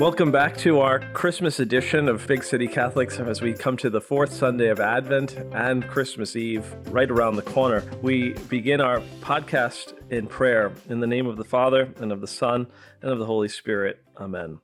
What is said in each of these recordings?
Welcome back to our Christmas edition of Big City Catholics as we come to the fourth Sunday of Advent and Christmas Eve right around the corner. We begin our podcast in prayer in the name of the Father and of the Son and of the Holy Spirit. Amen.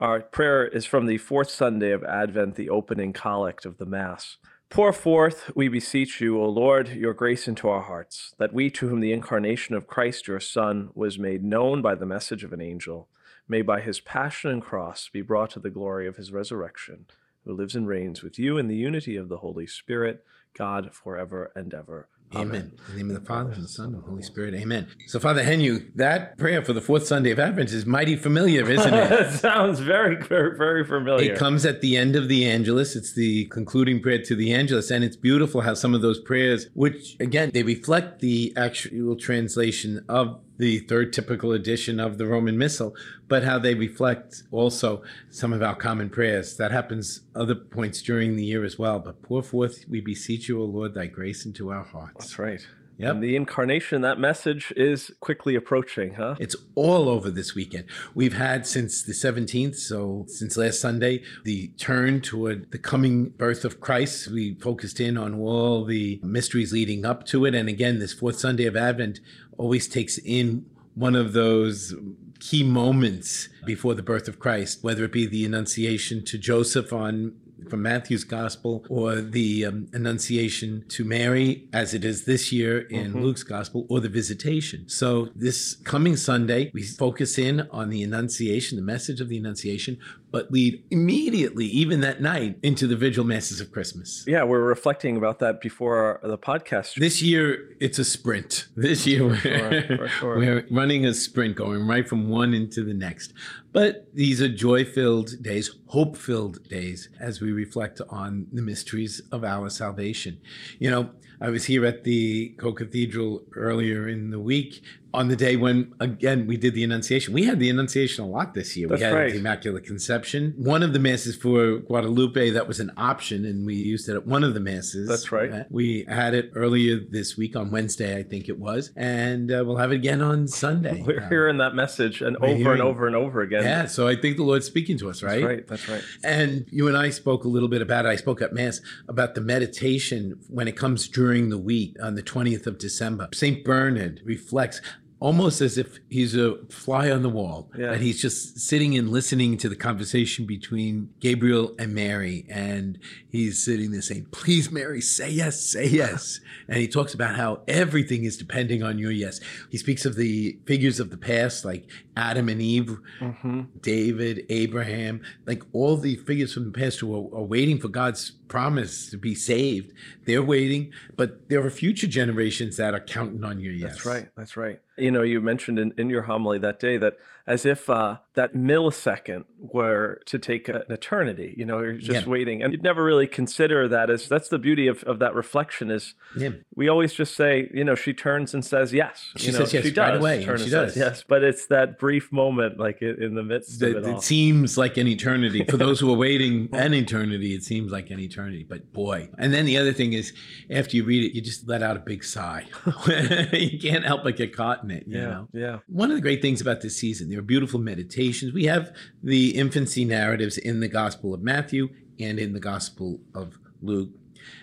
Our prayer is from the fourth Sunday of Advent, the opening collect of the Mass. Pour forth, we beseech you, O Lord, your grace into our hearts, that we, to whom the incarnation of Christ your Son was made known by the message of an angel, may by his passion and cross be brought to the glory of his resurrection, who lives and reigns with you in the unity of the Holy Spirit, God, forever and ever. Amen. In the name of the Father, and the Son, and the Holy Spirit. Amen. So, Father Heanue, that prayer for the fourth Sunday of Advent is mighty familiar, isn't it? it sounds very, very, very familiar. It comes at the end of the Angelus. It's the concluding prayer to the Angelus. And it's beautiful how some of those prayers, which again, they reflect the actual translation of the third typical edition of the Roman Missal, but how they reflect also some of our common prayers. That happens other points during the year as well. But pour forth, we beseech you, O Lord, thy grace into our hearts. That's right. Yep. And the incarnation, that message is quickly approaching, huh? It's all over this weekend. We've had since the 17th, so since last Sunday, the turn toward the coming birth of Christ. We focused in on all the mysteries leading up to it. And again, this fourth Sunday of Advent always takes in one of those key moments before the birth of Christ, whether it be the Annunciation to Joseph on from Matthew's Gospel or the um, Annunciation to Mary, as it is this year in mm-hmm. Luke's Gospel, or the Visitation. So this coming Sunday, we focus in on the Annunciation, the message of the Annunciation, but lead immediately, even that night, into the vigil masses of Christmas. Yeah, we're reflecting about that before the podcast. This year, it's a sprint. This year, we're, sure, sure. we're running a sprint, going right from one into the next. But these are joy filled days, hope filled days as we reflect on the mysteries of our salvation. You know, I was here at the Co Cathedral earlier in the week on the day when again we did the Annunciation. We had the Annunciation a lot this year. That's we had right. the Immaculate Conception. One of the masses for Guadalupe that was an option, and we used it at one of the masses. That's right. We had it earlier this week on Wednesday, I think it was, and uh, we'll have it again on Sunday. We're um, hearing that message and over hearing, and over and over again. Yeah, so I think the Lord's speaking to us, right? That's right. That's right. And you and I spoke a little bit about it. I spoke at Mass about the meditation when it comes during the week on the 20th of December. St. Bernard reflects almost as if he's a fly on the wall yeah. and he's just sitting and listening to the conversation between Gabriel and Mary and he's sitting there saying please Mary say yes say yes. And he talks about how everything is depending on your yes. He speaks of the figures of the past like Adam and Eve mm-hmm. David Abraham like all the figures from the past who are, are waiting for God's promise to be saved. They're waiting but there are future generations that are counting on your yes. that's right that's right you know, you mentioned in, in your homily that day that as if uh, that millisecond were to take an eternity. You know, you're just yeah. waiting, and you'd never really consider that as that's the beauty of, of that reflection is yeah. we always just say, you know, she turns and says yes. She you know, says yes she does right away. Turn she does yes, but it's that brief moment, like in the midst the, of it, it seems like an eternity for those who are waiting. An eternity, it seems like an eternity. But boy, and then the other thing is, after you read it, you just let out a big sigh. you can't help but get caught in it. You yeah, know? yeah. One of the great things about this season, there are beautiful meditations. We have the infancy narratives in the Gospel of Matthew and in the Gospel of Luke.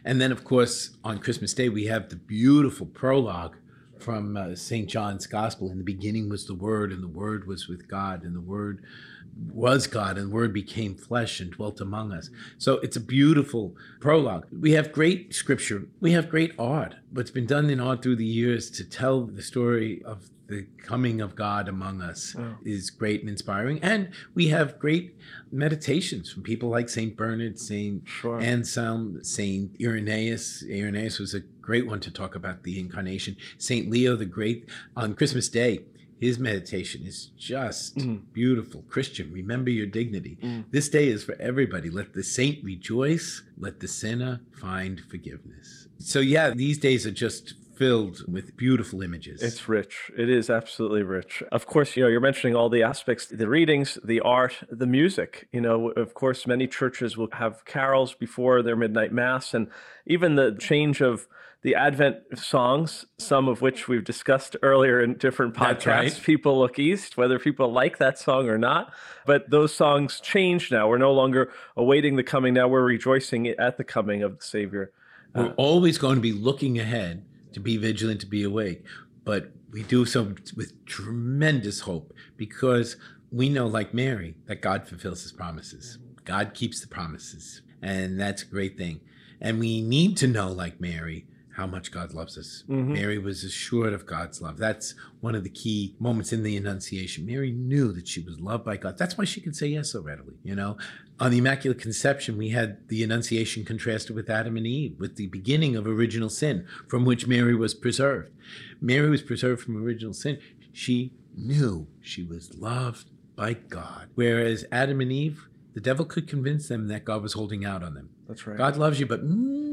And then, of course, on Christmas Day, we have the beautiful prologue from uh, St. John's Gospel. In the beginning was the Word, and the Word was with God, and the Word was God, and the Word became flesh and dwelt among us. So it's a beautiful prologue. We have great scripture, we have great art. What's been done in art through the years to tell the story of the coming of God among us oh. is great and inspiring. And we have great meditations from people like St. Bernard, St. Sure. Anselm, St. Irenaeus. Irenaeus was a great one to talk about the incarnation. St. Leo the Great on Christmas Day. His meditation is just mm. beautiful. Christian, remember your dignity. Mm. This day is for everybody. Let the saint rejoice, let the sinner find forgiveness. So, yeah, these days are just filled with beautiful images. It's rich. It is absolutely rich. Of course, you know, you're mentioning all the aspects, the readings, the art, the music. You know, of course, many churches will have carols before their midnight mass and even the change of the Advent songs, some of which we've discussed earlier in different podcasts. Right. People Look East, whether people like that song or not. But those songs change now. We're no longer awaiting the coming. Now we're rejoicing at the coming of the Savior. We're uh, always going to be looking ahead to be vigilant, to be awake. But we do so with tremendous hope because we know, like Mary, that God fulfills his promises. God keeps the promises. And that's a great thing. And we need to know, like Mary, how much God loves us. Mm-hmm. Mary was assured of God's love. That's one of the key moments in the Annunciation. Mary knew that she was loved by God. That's why she could say yes so readily. You know, on the Immaculate Conception, we had the Annunciation contrasted with Adam and Eve, with the beginning of original sin, from which Mary was preserved. Mary was preserved from original sin. She knew she was loved by God, whereas Adam and Eve the devil could convince them that God was holding out on them. That's right. God loves you, but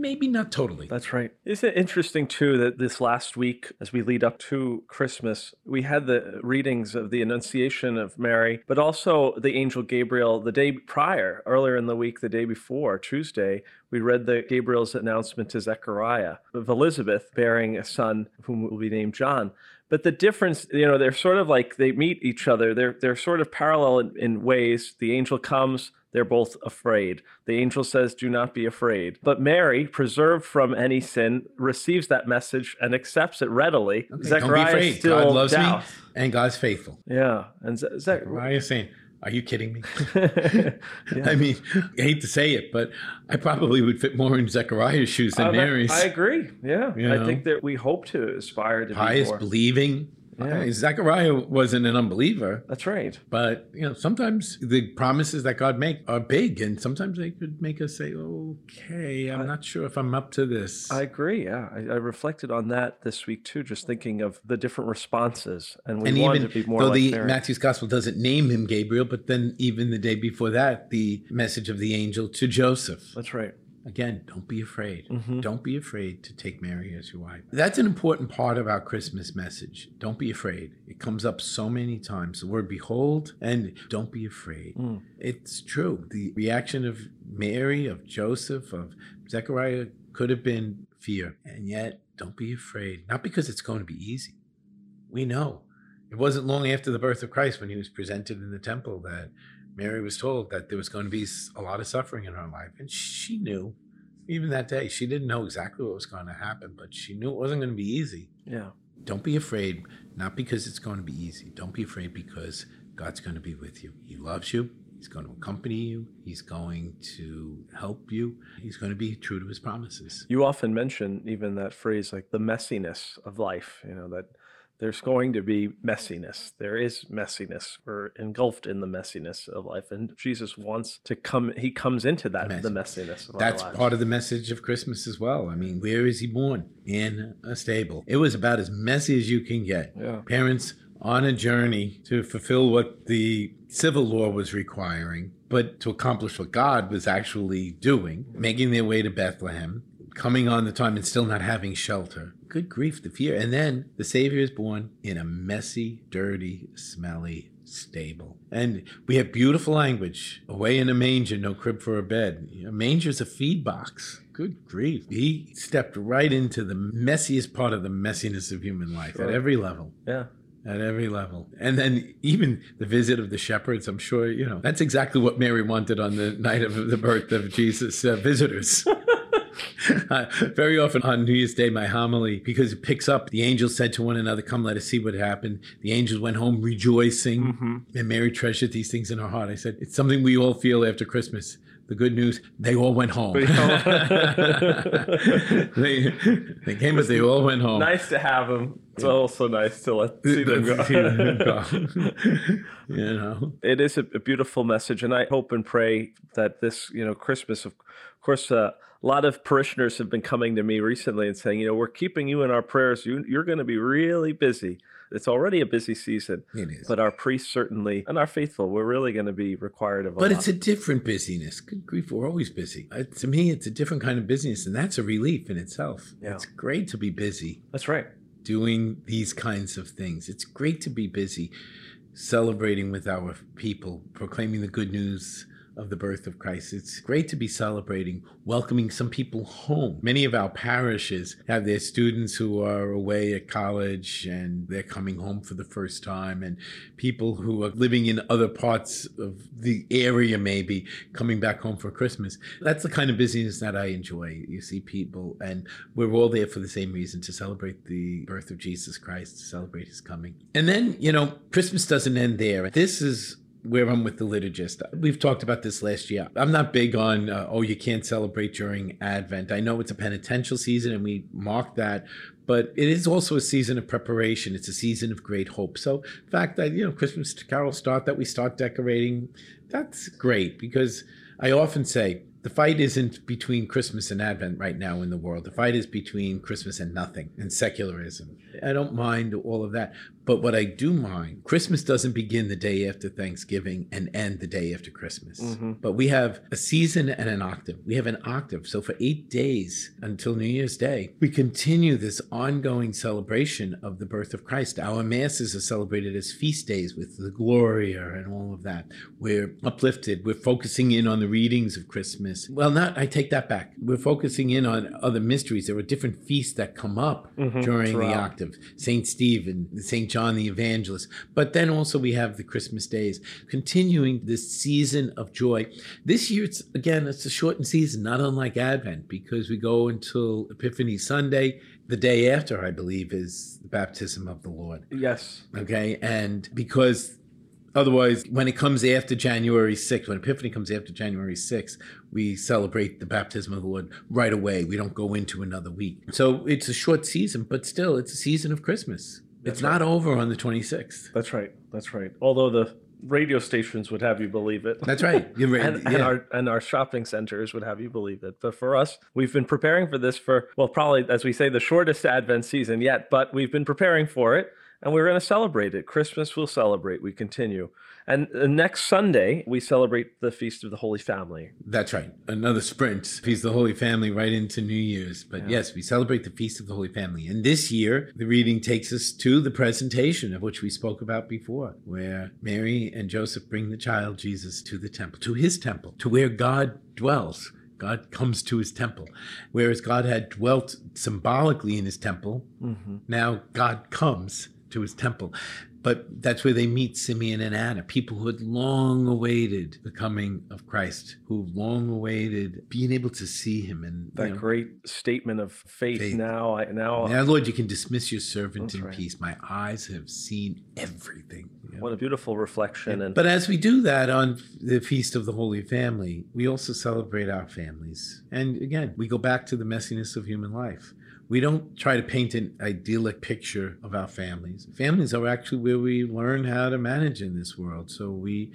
maybe not totally. That's right. Isn't it interesting, too, that this last week, as we lead up to Christmas, we had the readings of the Annunciation of Mary, but also the angel Gabriel the day prior, earlier in the week, the day before, Tuesday, we read the Gabriel's announcement to Zechariah of Elizabeth bearing a son whom will be named John. But the difference, you know, they're sort of like they meet each other. They're they're sort of parallel in, in ways. The angel comes, they're both afraid. The angel says, Do not be afraid. But Mary, preserved from any sin, receives that message and accepts it readily. Okay, Zechariah don't be afraid. Still God loves doubts. me and God's faithful. Yeah. And Ze- Zechariah is saying, are you kidding me? yeah. I mean, I hate to say it, but I probably would fit more in Zechariah's shoes than uh, Mary's. I agree. Yeah. You know? I think that we hope to aspire to pious, be more. believing, yeah. Zechariah wasn't an unbeliever. That's right. But you know, sometimes the promises that God make are big, and sometimes they could make us say, "Okay, I'm I, not sure if I'm up to this." I agree. Yeah, I, I, reflected on that this week too, just thinking of the different responses, and we and wanted even, to be more. Though like the Mary. Matthew's gospel doesn't name him Gabriel, but then even the day before that, the message of the angel to Joseph. That's right. Again, don't be afraid. Mm-hmm. Don't be afraid to take Mary as your wife. That's an important part of our Christmas message. Don't be afraid. It comes up so many times. The word behold and don't be afraid. Mm. It's true. The reaction of Mary, of Joseph, of Zechariah could have been fear. And yet, don't be afraid. Not because it's going to be easy. We know. It wasn't long after the birth of Christ when he was presented in the temple that Mary was told that there was going to be a lot of suffering in her life. And she knew, even that day, she didn't know exactly what was going to happen, but she knew it wasn't going to be easy. Yeah. Don't be afraid, not because it's going to be easy. Don't be afraid because God's going to be with you. He loves you. He's going to accompany you. He's going to help you. He's going to be true to his promises. You often mention even that phrase like the messiness of life, you know, that there's going to be messiness. There is messiness. We're engulfed in the messiness of life. And Jesus wants to come, he comes into that, Messy. the messiness. That's part of the message of Christmas as well. I mean, where is he born? In a stable. It was about as messy as you can get. Yeah. Parents on a journey to fulfill what the civil law was requiring, but to accomplish what God was actually doing, making their way to Bethlehem, coming on the time and still not having shelter good grief, the fear. And then the Savior is born in a messy, dirty, smelly stable. And we have beautiful language away in a manger, no crib for a bed. A manger's a feed box. Good grief. He stepped right into the messiest part of the messiness of human life sure. at every level. Yeah at every level. And then even the visit of the shepherds, I'm sure, you know, that's exactly what Mary wanted on the night of the birth of Jesus, uh, visitors. uh, very often on New Year's Day, my homily, because it picks up, the angels said to one another, Come, let us see what happened. The angels went home rejoicing, mm-hmm. and Mary treasured these things in her heart. I said, It's something we all feel after Christmas. The good news, they all went home. they, they came, but they all went home. Nice to have them. It's also nice to let see them go. you know, it is a, a, beautiful message, and I hope and pray that this, you know, Christmas, of course, uh, a lot of parishioners have been coming to me recently and saying, you know, we're keeping you in our prayers. You, you're going to be really busy It's already a busy season. It is. But our priests certainly, and our faithful, we're really going to be required of a But lot. it's a different busyness. Good grief, we're always busy. Uh, to me, it's a different kind of busyness, and that's a relief in itself. Yeah. It's great to be busy That's right. doing these kinds of things. It's great to be busy celebrating with our people, proclaiming the good news of the birth of Christ. It's great to be celebrating, welcoming some people home. Many of our parishes have their students who are away at college and they're coming home for the first time, and people who are living in other parts of the area, maybe coming back home for Christmas. That's the kind of busyness that I enjoy. You see people, and we're all there for the same reason to celebrate the birth of Jesus Christ, to celebrate his coming. And then, you know, Christmas doesn't end there. This is where I'm with the liturgist. We've talked about this last year. I'm not big on, uh, oh, you can't celebrate during Advent. I know it's a penitential season and we mark that, but it is also a season of preparation. It's a season of great hope. So, the fact that, you know, Christmas carols start, that we start decorating, that's great because I often say, the fight isn't between Christmas and Advent right now in the world. The fight is between Christmas and nothing and secularism. I don't mind all of that. But what I do mind, Christmas doesn't begin the day after Thanksgiving and end the day after Christmas. Mhm. But we have a season and an octave. We have an octave. So for eight days until New Year's Day, we continue this ongoing celebration of the birth of Christ. Our masses are celebrated as feast days with the Gloria and all of that. We're uplifted. We're focusing in on the readings of Christmas. Well, not, I take that back. We're focusing in on other mysteries. There are different feasts that come up Mhm. during the octave St. Stephen, St. John the Evangelist. But then also we have the Christmas days, continuing this season of joy. This year, it's again, it's a shortened season, not unlike Advent, because we go until Epiphany Sunday. The day after, I believe, is the baptism of the Lord. Yes. Okay. And because otherwise, when it comes after January 6th, when Epiphany comes after January 6th, we celebrate the baptism of the Lord right away. We don't go into another week. So it's a short season, but still, it's a season of Christmas. That's it's not over on the 26th. That's right. That's right. Although the radio stations would have you believe it. That's right. You're right. and, and our and our shopping centers would have you believe it. But for us, we've been preparing for this for well, probably as we say, the shortest Advent season yet. But we've been preparing for it, and we're going to celebrate it. Christmas we'll celebrate. We continue, and uh, next Sunday we celebrate the feast of the Holy Family. That's right. Another sprint. Feast of the Holy Family right into New Year's. But Yeah. yes, we celebrate the Feast of the Holy Family. And this year, the reading takes us to the presentation of which we spoke about before, where Mary and Joseph bring the child Jesus to the temple, to his temple, to where God dwells. God comes to his temple. Whereas God had dwelt symbolically in his temple, Mm-hmm. now God comes to his temple. But that's where they meet Simeon and Anna, people who had long awaited the coming of Christ, who long awaited being able to see him. And That know, great statement of faith. Faith. Now, I now now, Lord, you can dismiss your servant in right. peace. My eyes have seen everything. you know. what a beautiful reflection. And But as we do that on the Feast of the Holy Family, we also celebrate our families. And again, we go back to the messiness of human life. We don't try to paint an idyllic picture of our families. Families are actually where we learn how to manage in this world. So we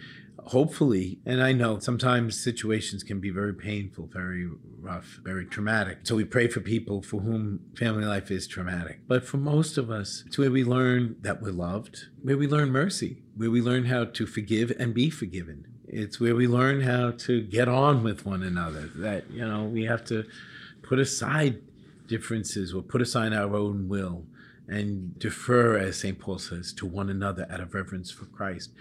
hopefully, and I know sometimes situations can be very painful, very rough, very traumatic. So we pray for people for whom family life is traumatic. But for most of us, it's where we learn that we're loved, where we learn mercy, where we learn how to forgive and be forgiven. It's where we learn how to get on with one another, that, you know, we have to put aside differences or put aside our own will and defer, as St. Paul says, to one another out of reverence for Christ.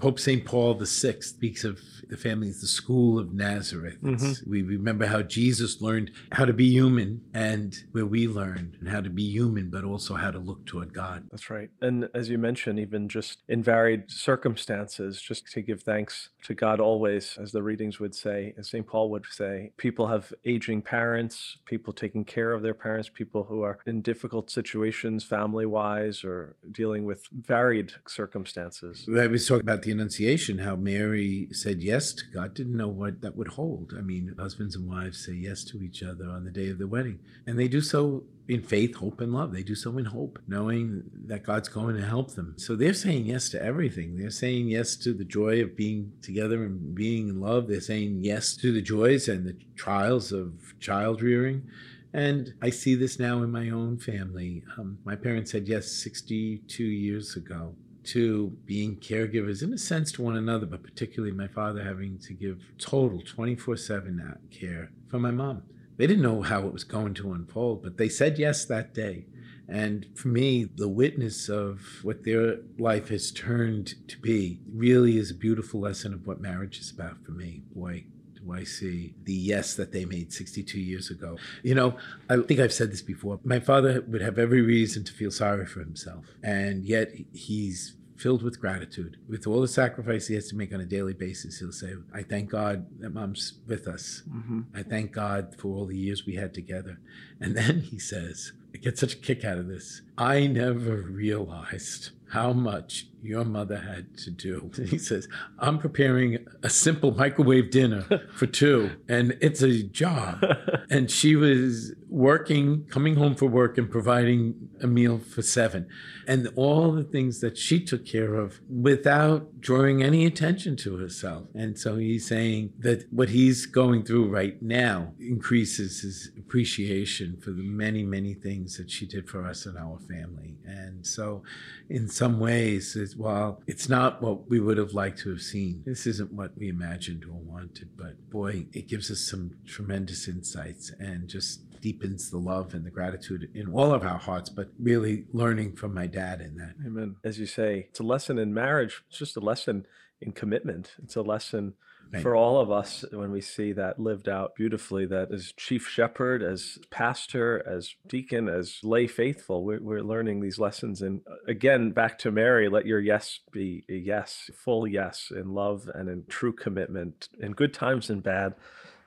Pope St. Paul VI speaks of the family as the school of Nazareth. It's- We remember how Jesus learned how to be human and where we learned and how to be human, but also how to look toward God. That's right. And as you mentioned, even just in varied circumstances, just to give thanks to God always, as the readings would say, as St. Paul would say, people have aging parents, people taking care of their parents, people who are in difficult situations, family wise, or dealing with varied circumstances. I was talking about the Annunciation, how Mary said yes to God, didn't know what that would hold. I mean, husbands and wives say yes to each other on the day of the wedding, and they do so in faith, hope, and love. They do so in hope, knowing that God's going to help them. So they're saying yes to everything. They're saying yes to the joy of being together and being in love. They're saying yes to the joys and the trials of child rearing. And I see this now in my own family. Um, my parents said yes 62 years ago to being caregivers in a sense to one another, but particularly my father having to give total 24 7 care for my mom. They didn't know how it was going to unfold, but they said yes that day. And for me, the witness of what their life has turned to be really is a beautiful lesson of what marriage is about for me. Boy, do I see the yes that they made 62 years ago. You know, I think I've said this before. My father would have every reason to feel sorry for himself, and yet he's filled with gratitude. With all the sacrifice he has to make on a daily basis, he'll say, I thank God that mom's with us. Mm-hmm. I thank God for all the years we had together. And then he says, I get such a kick out of this. I never realized how much your mother had to do. He says, I'm preparing a simple microwave dinner for two, and it's a job. and she was working, coming home for work, and providing a meal for seven. And all the things that she took care of without drawing any attention to herself. And so he's saying that what he's going through right now increases his appreciation for the many, many things that she did for us and our family. And so, in some ways, while it's not what we would have liked to have seen, this isn't what we imagined or wanted, but boy, it gives us some tremendous insights and just deepens the love and the gratitude in all of our hearts, but really learning from my dad in that. Amen. As you say, it's a lesson in marriage, it's just a lesson in commitment, it's a lesson for all of us when we see that lived out beautifully that as chief shepherd as pastor as deacon as lay faithful we're, we're learning these lessons. And uh, again back to mary let your yes be a yes full yes in love and in true commitment in good times and bad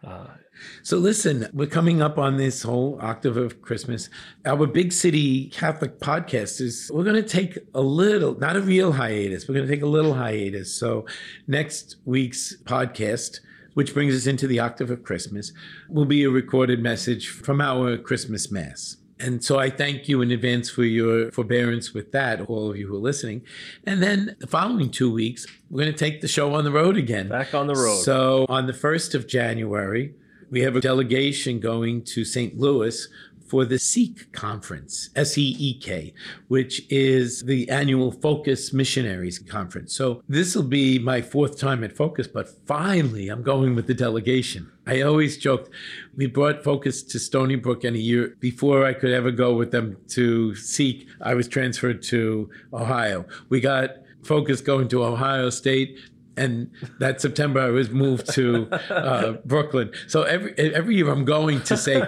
uh, so listen, we're coming up on this whole octave of Christmas. Our big city Catholic podcast is we're going to take a little, not a real hiatus. We're going to take a little hiatus. So next week's podcast, which brings us into the octave of Christmas, will be a recorded message from our Christmas mass. And so I thank you in advance for your forbearance with that, all of you who are listening. And then the following two weeks, we're going to take the show on the road again. Back on the road. So on the 1st of January, we have a delegation going to St. Louis for the SEEK conference, S E E K, which is the annual Focus Missionaries Conference. So this will be my fourth time at Focus, but finally I'm going with the delegation. I always joked we brought Focus to Stony Brook, and a year before I could ever go with them to Seek, I was transferred to Ohio. We got Focus going to Ohio State and that September I was moved to uh, Brooklyn. So every every year I'm going to say,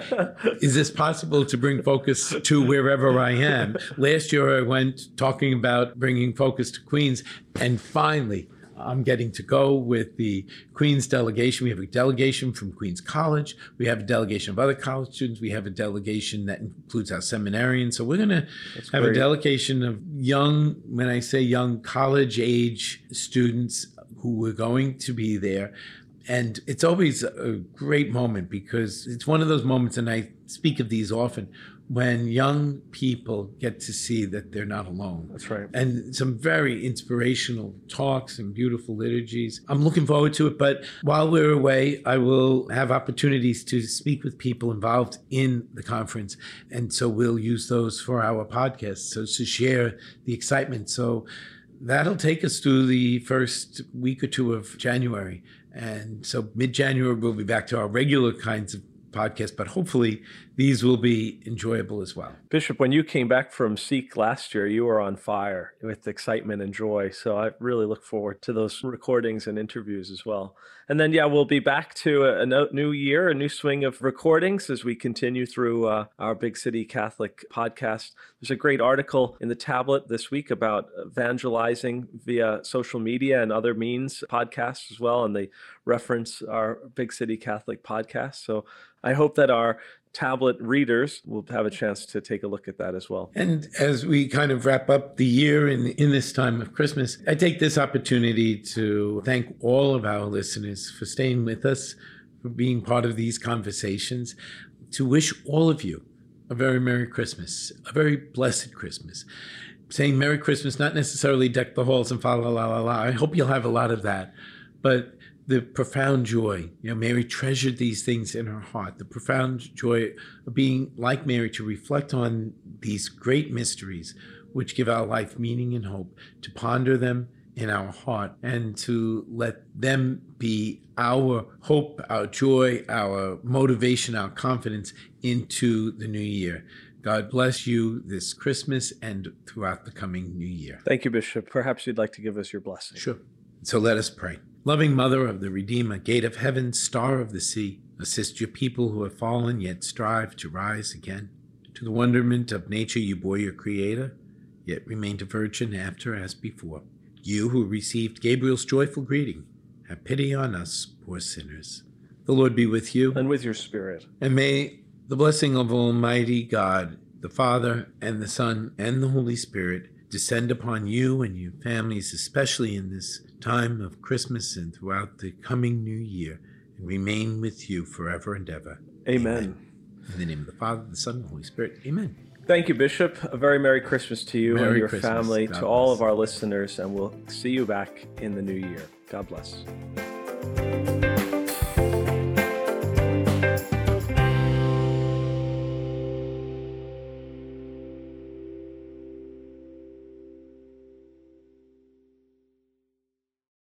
is this possible to bring focus to wherever I am? Last year I went talking about bringing focus to Queens, and finally. I'm getting to go with the Queens delegation. We have a delegation from Queens College. We have a delegation of other college students. We have a delegation that includes our seminarians. So we're going to have great. a delegation of young, when I say young, college age students who were going to be there. And it's always a great moment because it's one of those moments, and I speak of these often, when young people get to see that they're not alone. That's right. And some very inspirational talks and beautiful liturgies. I'm looking forward to it. But while we're away, I will have opportunities to speak with people involved in the conference. And so we'll use those for our podcast. So to share the excitement. So that'll take us through the first week or two of January. And so mid January, we'll be back to our regular kinds of podcasts, but hopefully these will be enjoyable as well. Bishop, when you came back from Seek last year, you were on fire with excitement and joy. So I really look forward to those recordings and interviews as well. And then, yeah, we'll be back to a, new year, a new swing of recordings as we continue through uh, our Big City Catholic podcast. There's a great article in the tablet this week about evangelizing via social media and other means podcasts as well. And they reference our Big City Catholic podcast. So I hope that our tablet readers will have a chance to take a look at that as well. And as we kind of wrap up the year in, in this time of Christmas, I take this opportunity to thank all of our listeners for staying with us, for being part of these conversations, to wish all of you a very Merry Christmas, a very blessed Christmas. Saying Merry Christmas, not necessarily deck the halls and fa la la la la. I hope you'll have a lot of that. But the profound joy. You know, Mary treasured these things in her heart, the profound joy of being like Mary to reflect on these great mysteries which give our life meaning and hope, to ponder them in our heart and to let them be our hope, our joy, our motivation, our confidence into the new year. God bless you this Christmas and throughout the coming new year. Thank you, Bishop. Perhaps you'd like to give us your blessing. Sure. So let us pray. Loving Mother of the Redeemer, Gate of Heaven, Star of the Sea, assist your people who have fallen yet strive to rise again. To the wonderment of nature, you bore your Creator, yet remained a virgin after as before. You who received Gabriel's joyful greeting, have pity on us, poor sinners. The Lord be with you. And with your spirit. And may the blessing of Almighty God, the Father, and the Son, and the Holy Spirit descend upon you and your families, especially in this time of Christmas and throughout the coming new year, and remain with you forever and ever. Amen. Amen. In the name of the Father, the Son, and the Holy Spirit. Amen. Thank you, Bishop. A very Merry Christmas to you Merry and your Christmas. family, God to all of our listeners, and we'll see you back in the new year. God bless.